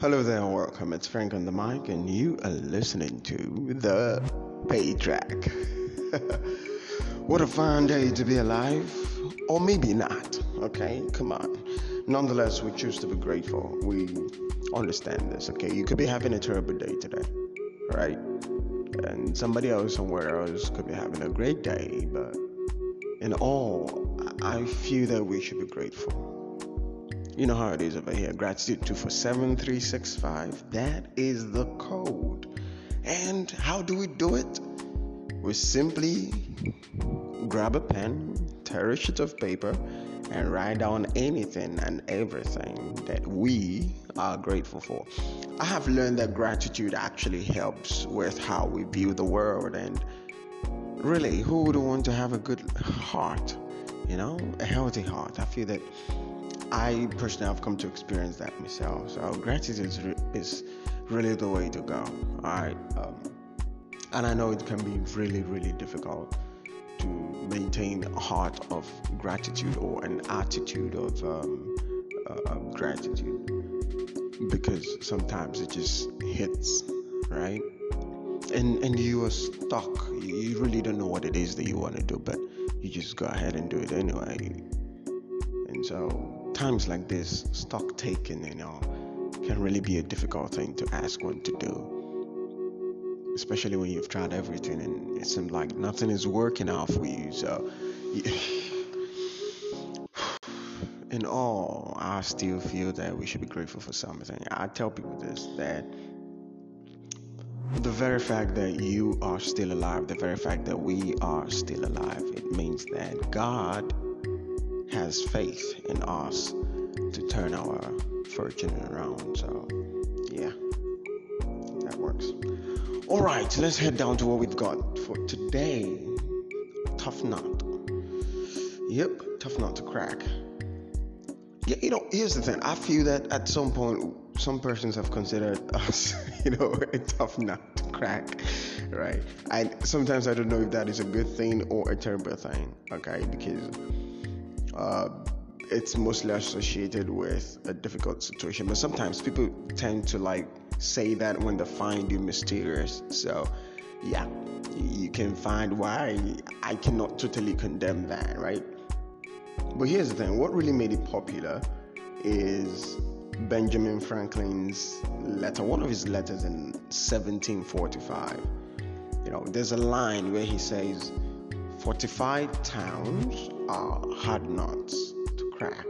Hello there and welcome. It's Frank on the mic, and you are listening to the Pay Track. what a fine day to be alive, or maybe not. Okay, come on. Nonetheless, we choose to be grateful. We understand this. Okay, you could be having a terrible day today, right? And somebody else somewhere else could be having a great day, but in all, I feel that we should be grateful you know how it is over here. Gratitude 247365. That is the code. And how do we do it? We simply grab a pen, tear a sheet of paper, and write down anything and everything that we are grateful for. I have learned that gratitude actually helps with how we view the world and really who would want to have a good heart you know a healthy heart i feel that I personally have come to experience that myself. So gratitude is, is really the way to go. Right. Um, and I know it can be really, really difficult to maintain a heart of gratitude or an attitude of um, uh, gratitude because sometimes it just hits, right? And and you are stuck. You really don't know what it is that you want to do, but you just go ahead and do it anyway. And so times like this, stock taking, you know, can really be a difficult thing to ask one to do. Especially when you've tried everything and it seems like nothing is working out for you. So, in all, I still feel that we should be grateful for something. I tell people this that the very fact that you are still alive, the very fact that we are still alive, it means that God has faith in us to turn our fortune around. So, yeah, that works. All right, so let's head down to what we've got for today. Tough nut. Yep, tough nut to crack. Yeah, you know, here's the thing. I feel that at some point, some persons have considered us, you know, a tough nut to crack, right? And sometimes I don't know if that is a good thing or a terrible thing, okay? Because uh, it's mostly associated with a difficult situation. But sometimes people tend to like say that when they find you mysterious. So, yeah, you can find why I cannot totally condemn that, right? But here's the thing what really made it popular is Benjamin Franklin's letter, one of his letters in 1745. You know, there's a line where he says, Fortified towns are hard nuts to crack,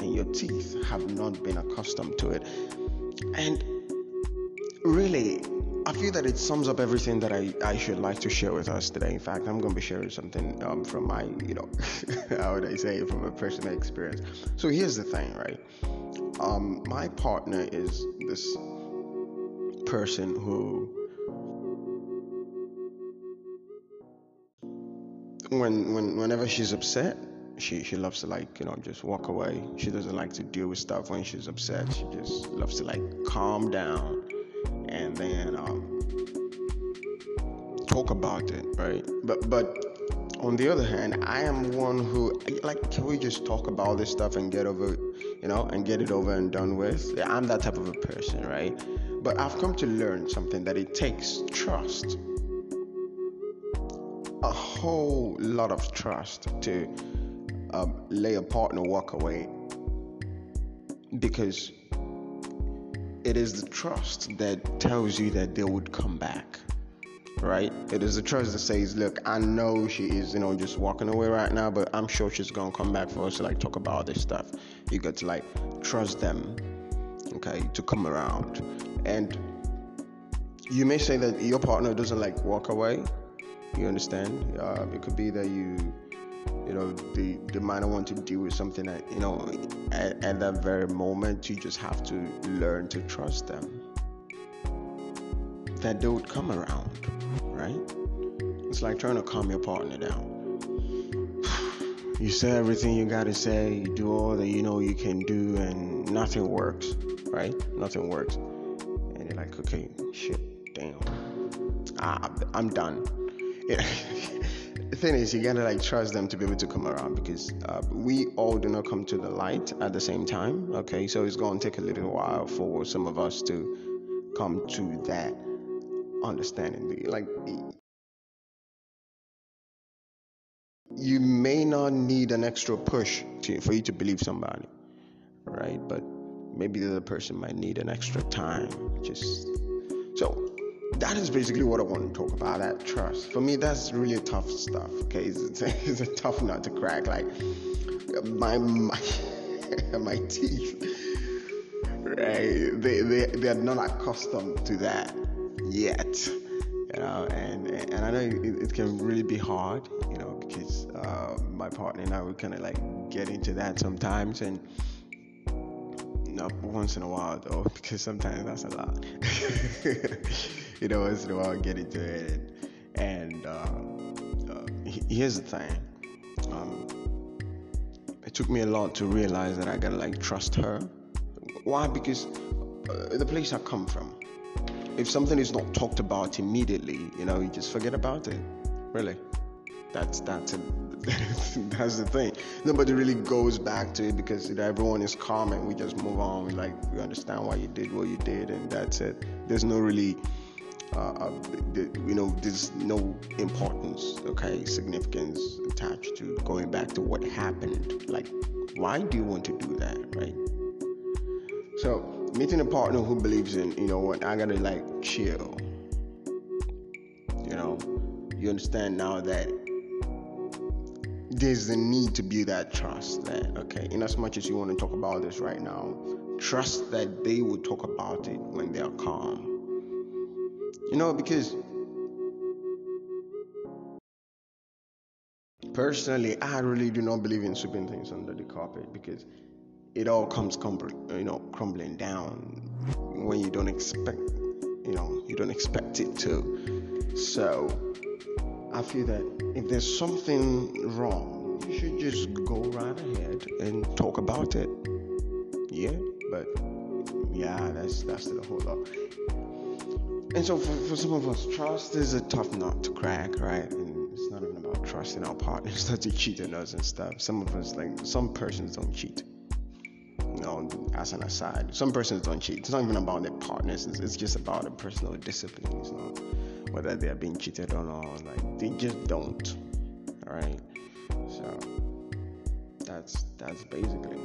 and your teeth have not been accustomed to it. And really, I feel that it sums up everything that I, I should like to share with us today. In fact, I'm going to be sharing something um, from my, you know, how would I say, from a personal experience. So here's the thing, right? Um, my partner is this person who when, when whenever she's upset, she she loves to like you know just walk away. She doesn't like to deal with stuff when she's upset. She just loves to like calm down and then um, talk about it, right? But but on the other hand, I am one who like can we just talk about this stuff and get over, you know, and get it over and done with? I'm that type of a person, right? But I've come to learn something that it takes trust a whole lot of trust to um, lay a partner walk away. Because it is the trust that tells you that they would come back right? It is the trust that says look i know she is you know just walking away right now but i'm sure she's gonna come back for us to like talk about this stuff. You got to like trust them okay to come around. And you may say that your partner doesn't like walk away you understand? Uh, it could be that you, you know, the they might not want to deal with something that, you know, at, at that very moment, you just have to learn to trust them. That they would come around, right? It's like trying to calm your partner down. You say everything you gotta say, you do all that you know you can do, and nothing works, right? Nothing works. And you're like, okay, shit, damn. Ah, I'm done the thing is, you gotta like trust them to be able to come around because uh, we all do not come to the light at the same time. Okay, so it's gonna take a little while for some of us to come to that understanding. Like, you may not need an extra push to, for you to believe somebody, right? But maybe the other person might need an extra time. Just so that is basically what I want to talk about. That trust for me, that's really tough stuff. Okay, it's, it's a tough nut to crack. Like my my my teeth, right? They they they are not accustomed to that yet. You know, and and I know it, it can really be hard. You know, because uh, my partner and I we kind of like get into that sometimes and not once in a while though, because sometimes that's a lot. you know, once in a while get into it. And, and uh, uh, here's the thing. Um, it took me a lot to realize that I gotta like trust her. Why? Because uh, the place I come from, if something is not talked about immediately, you know, you just forget about it. Really, that's that's that's the thing. Nobody really goes back to it because you know, everyone is calm and we just move on. We like we understand why you did what you did and that's it. There's no really, uh, you know, there's no importance, okay, significance attached to going back to what happened. Like, why do you want to do that, right? So meeting a partner who believes in, you know what, I gotta like chill. You know, you understand now that there's a need to build that trust that okay in as much as you want to talk about this right now trust that they will talk about it when they are calm you know because personally i really do not believe in sweeping things under the carpet because it all comes you know crumbling down when you don't expect you know you don't expect it to so I feel that if there's something wrong, you should just go right ahead and talk about it. Yeah, but yeah, that's that's the whole lot. And so for, for some of us, trust is a tough nut to crack, right? And it's not even about trusting our partners that they cheat on us and stuff. Some of us, like some persons, don't cheat. You know, as an aside, some persons don't cheat. It's not even about their partners. It's, it's just about their personal discipline. You know whether they are being cheated on or not. Like they just don't. right? So that's that's basically.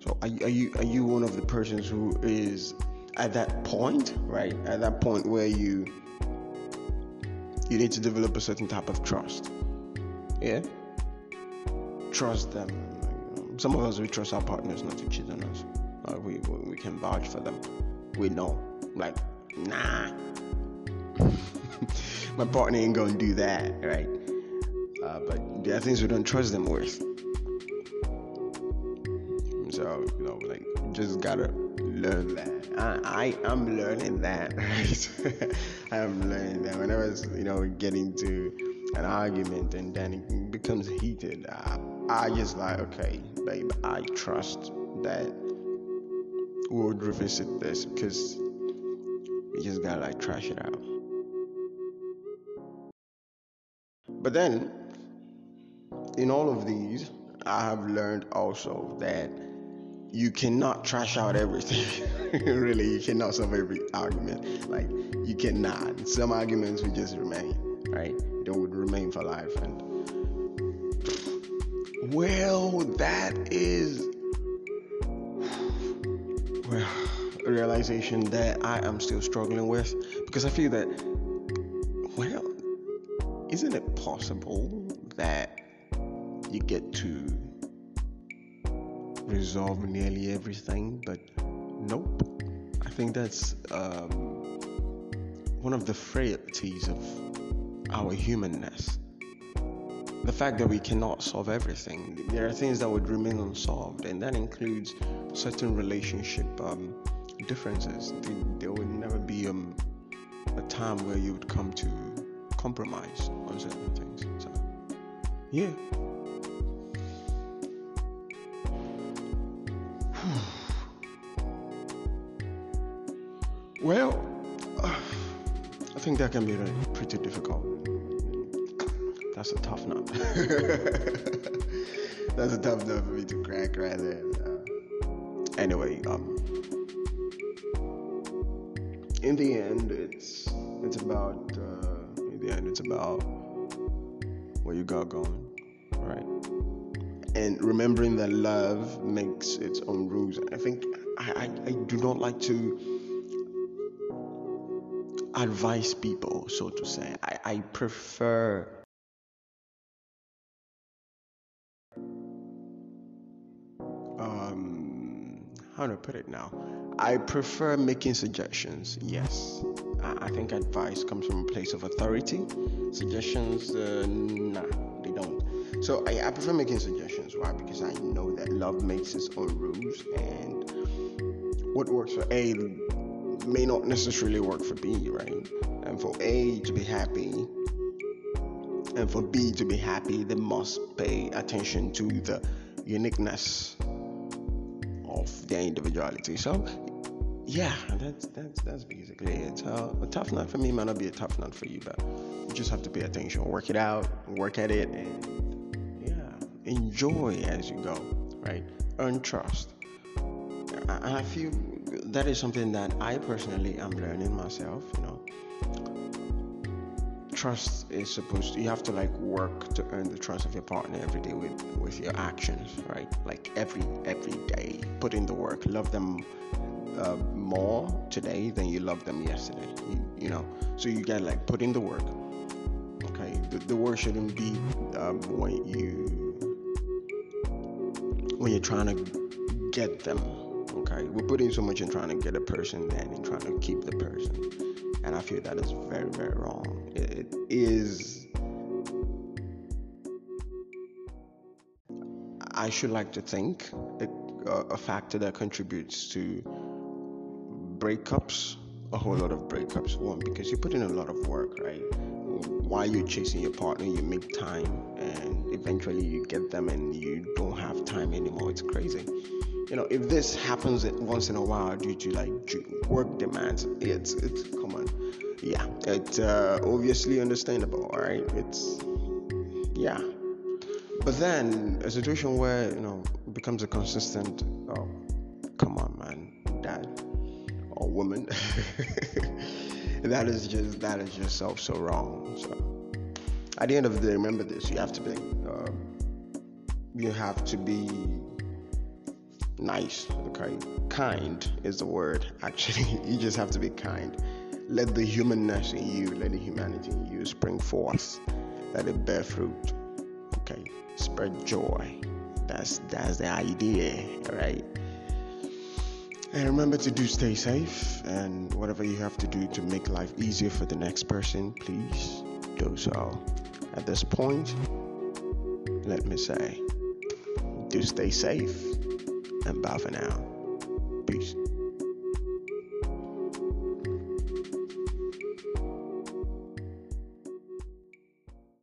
So are, are you are you one of the persons who is at that point, right? At that point where you you need to develop a certain type of trust. Yeah. Trust them. Some of us we trust our partners not to cheat on us. Uh, we we can vouch for them. We know. Like, nah, my partner ain't gonna do that, right? Uh, but there are things we don't trust them with. So you know, like, just gotta learn that. I, I am learning that, right? I am learning that. Whenever it's, you know getting to an argument and then it becomes heated, I, I just like, okay, babe, I trust that we'll revisit this because we just gotta like trash it out. But then, in all of these, I have learned also that you cannot trash out everything. really, you cannot solve every argument. Like, you cannot. Some arguments will just remain, right? They would remain for life. And, well, that is, well, a realization that I am still struggling with because I feel that, well, isn't it possible that you get to resolve nearly everything, but nope? I think that's um, one of the frailties of our humanness. The fact that we cannot solve everything. There are things that would remain unsolved, and that includes certain relationship um, differences. There would never be um, a time where you would come to compromise on certain things. So, yeah. Well, uh, I think that can be pretty difficult. that's a tough nut. that's a tough nut for me to crack right there. Uh, anyway, um, in the end, it's it's about uh, in the end, it's about where you got going, right? And remembering that love makes its own rules. I think I, I, I do not like to advise people, so to say. I, I prefer um how I put it now? I prefer making suggestions. Yes, I, I think advice comes from a place of authority. Suggestions, uh, nah, they don't. So I, I prefer making suggestions. Why? Because I know that love makes its own rules, and what works for A may not necessarily work for B, right? And for A to be happy and for B to be happy, they must pay attention to the uniqueness of their individuality. So, yeah, that's that's that's basically it. A tough nut for me might not be a tough nut for you, but you just have to pay attention, work it out, work at it, and yeah, enjoy as you go, right? Earn trust. And I feel that is something that I personally am learning myself. You know, trust is supposed to you have to like work to earn the trust of your partner every day with with your actions, right? Like every every day, put in the work. Love them uh, more today than you loved them yesterday. You, you know, so you gotta like put in the work. Okay, the, the work shouldn't be um, when you when you're trying to get them Okay, we're putting so much in trying to get a person than in trying to keep the person, and I feel that is very, very wrong. it, it is. I should like to think a, a factor that contributes to breakups, a whole lot of breakups. One, because you put in a lot of work, right? While you're chasing your partner, you make time, and eventually you get them, and you don't have time anymore. It's crazy you know, if this happens once in a while due to like work demands, it's it's come on, yeah, it's uh, obviously understandable, all right? It's yeah, but then a situation where you know becomes a consistent, oh, come on, man, dad or woman, that is just that is so so wrong. So at the end of the day, remember this: you have to be, uh, you have to be nice, okay? Kind is the word, actually. you just have to be kind. Let the humanness in you, let the humanity in you spring forth. Let it bear fruit. Okay? Spread joy. That's that's the idea, right? And remember to do stay safe and whatever you have to do to make life easier for the next person, please do so. At this point, let me say, do stay safe and bye for now. Peace.